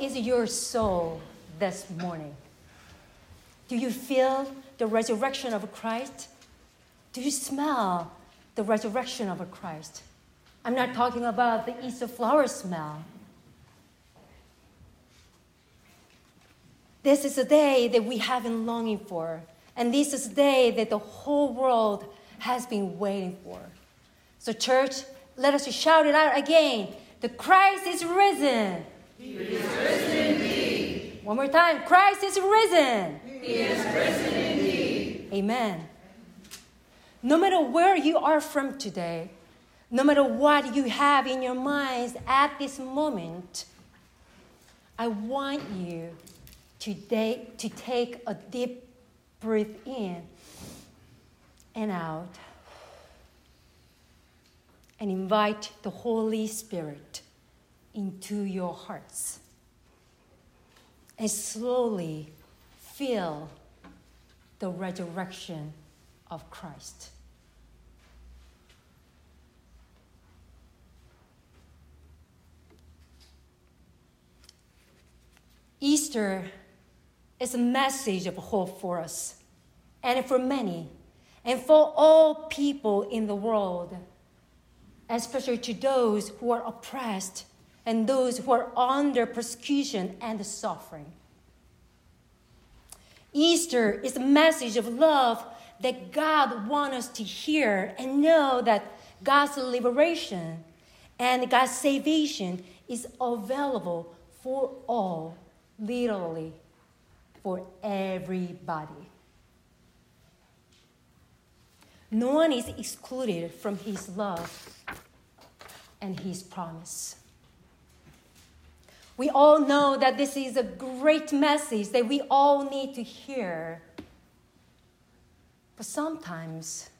is your soul this morning? Do you feel the resurrection of Christ? Do you smell the resurrection of Christ? I'm not talking about the Easter flower smell. This is a day that we have been longing for, and this is a day that the whole world has been waiting for. So, church, let us shout it out again. The Christ is risen. He is risen indeed. One more time. Christ is risen. He is risen indeed. Amen. No matter where you are from today, no matter what you have in your minds at this moment, I want you today to take a deep breath in and out and invite the Holy Spirit into your hearts and slowly feel the resurrection of Christ. Easter is a message of hope for us and for many and for all people in the world, especially to those who are oppressed and those who are under persecution and suffering. Easter is a message of love that God wants us to hear and know that God's liberation and God's salvation is available for all, literally, for everybody. No one is excluded from His love and His promise. We all know that this is a great message that we all need to hear. But sometimes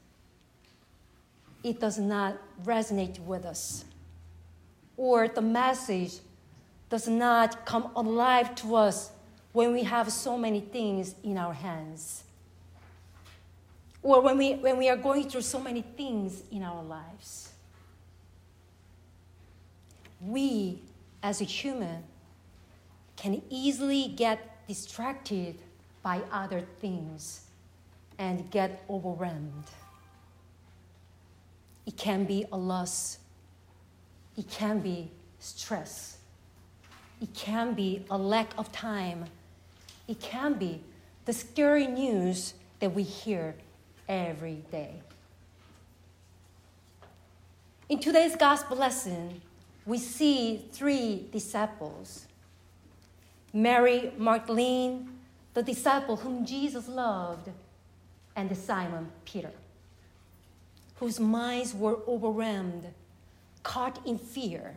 it does not resonate with us, or the message does not come alive to us when we have so many things in our hands, or when we, when we are going through so many things in our lives. We as a human can easily get distracted by other things and get overwhelmed. It can be a loss, it can be stress, it can be a lack of time, it can be the scary news that we hear every day. In today's gospel lesson, we see three disciples Mary Magdalene, the disciple whom Jesus loved, and Simon Peter, whose minds were overwhelmed, caught in fear,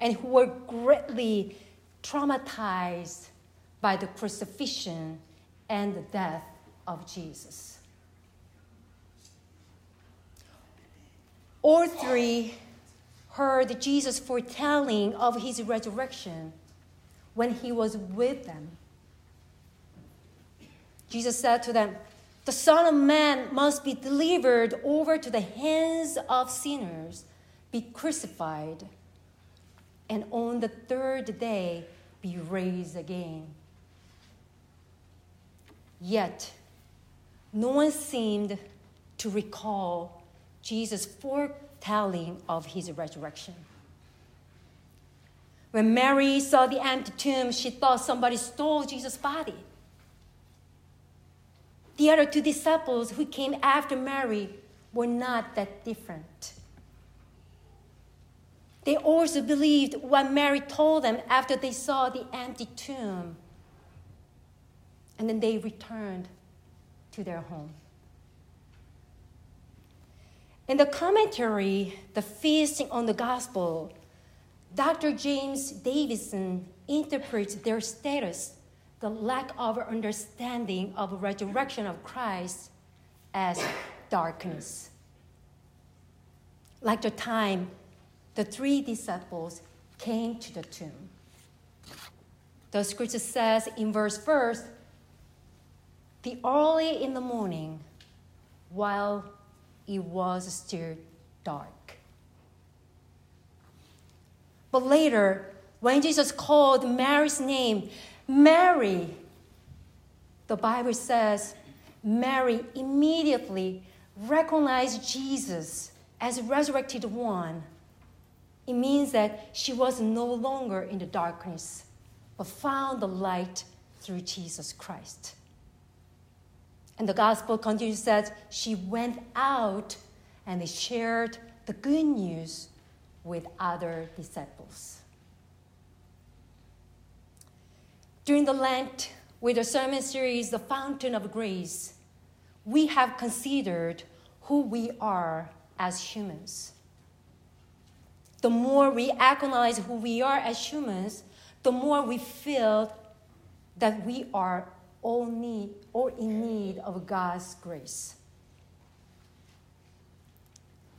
and who were greatly traumatized by the crucifixion and the death of Jesus. All three heard Jesus foretelling of his resurrection when he was with them. Jesus said to them, The Son of Man must be delivered over to the hands of sinners, be crucified, and on the third day be raised again. Yet, no one seemed to recall Jesus' foretelling of his resurrection. When Mary saw the empty tomb, she thought somebody stole Jesus' body. The other two disciples who came after Mary were not that different. They also believed what Mary told them after they saw the empty tomb. And then they returned to their home. In the commentary, The Feasting on the Gospel, Dr. James Davison interprets their status, the lack of understanding of resurrection of Christ, as darkness. Like the time the three disciples came to the tomb. The scripture says in verse first, the early in the morning, while it was still dark. But later, when Jesus called Mary's name, Mary, the Bible says Mary immediately recognized Jesus as a resurrected one. It means that she was no longer in the darkness, but found the light through Jesus Christ. And the gospel continues that she went out and they shared the good news with other disciples. During the Lent, with the sermon series, The Fountain of Grace, we have considered who we are as humans. The more we recognize who we are as humans, the more we feel that we are all need or in need of God's grace.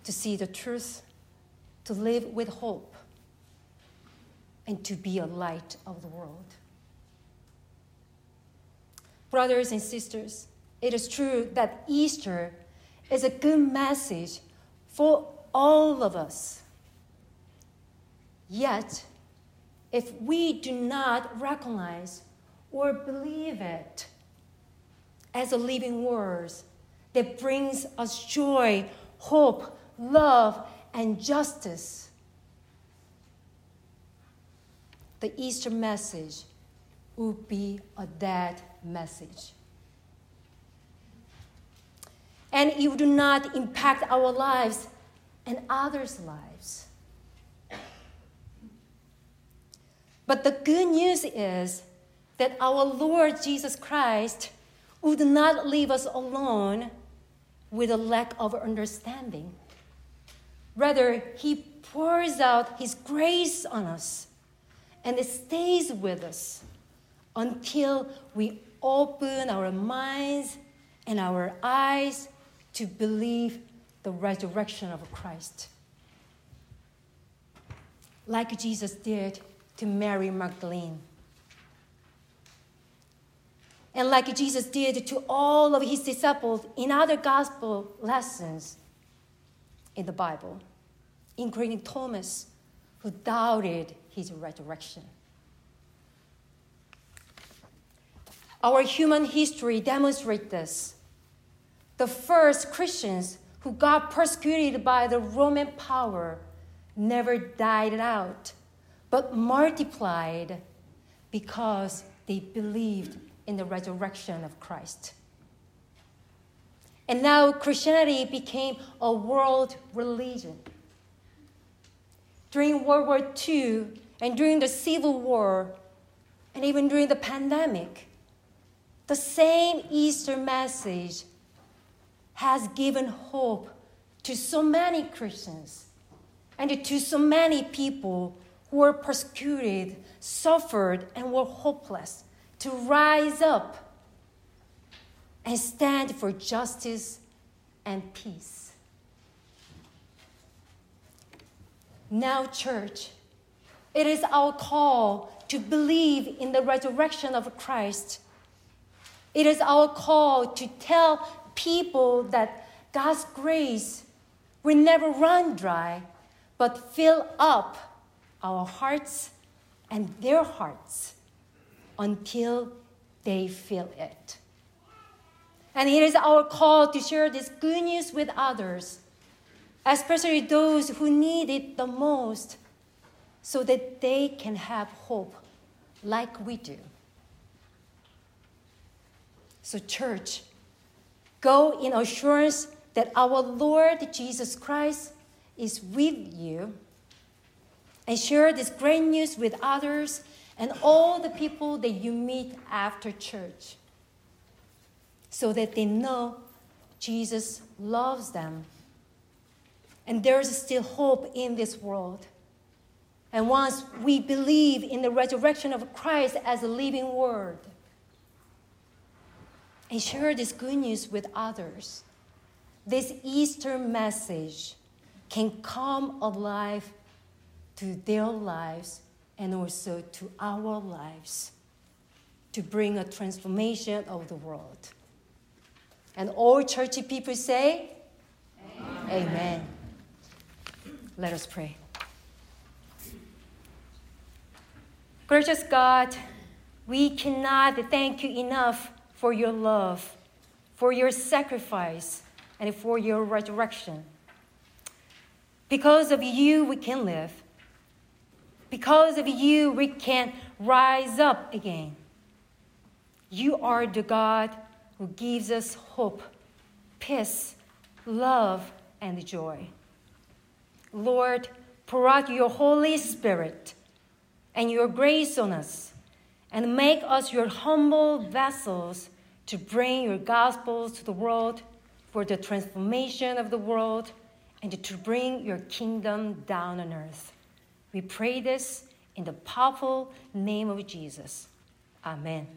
To see the truth, to live with hope, and to be a light of the world. Brothers and sisters, it is true that Easter is a good message for all of us. Yet, if we do not recognize or believe it as a living word that brings us joy, hope, love, and justice, the Easter message would be a dead message. And it would not impact our lives and others' lives. But the good news is that our Lord Jesus Christ would not leave us alone with a lack of understanding. Rather, He pours out His grace on us and it stays with us until we open our minds and our eyes to believe the resurrection of Christ. Like Jesus did to Mary Magdalene. And like Jesus did to all of his disciples in other gospel lessons in the Bible, including Thomas, who doubted his resurrection. Our human history demonstrates this. The first Christians who got persecuted by the Roman power never died out, but multiplied because they believed in the resurrection of Christ. And now Christianity became a world religion. During World War II and during the Civil War, and even during the pandemic, the same Easter message has given hope to so many Christians and to so many people who were persecuted, suffered, and were hopeless to rise up and stand for justice and peace. Now, church, it is our call to believe in the resurrection of Christ it is our call to tell people that God's grace will never run dry, but fill up our hearts and their hearts until they feel it. And it is our call to share this good news with others, especially those who need it the most, so that they can have hope like we do. So, church, go in assurance that our Lord Jesus Christ is with you and share this great news with others and all the people that you meet after church so that they know Jesus loves them. And there's still hope in this world. And once we believe in the resurrection of Christ as a living word, and share this good news with others. This Easter message can come alive to their lives and also to our lives to bring a transformation of the world. And all churchy people say, Amen. Amen. Let us pray. Gracious God, we cannot thank you enough for your love, for your sacrifice, and for your resurrection. Because of you, we can live. Because of you, we can rise up again. You are the God who gives us hope, peace, love, and joy. Lord, pour out your Holy Spirit and your grace on us and make us your humble vessels to bring your gospels to the world for the transformation of the world and to bring your kingdom down on earth. We pray this in the powerful name of Jesus. Amen.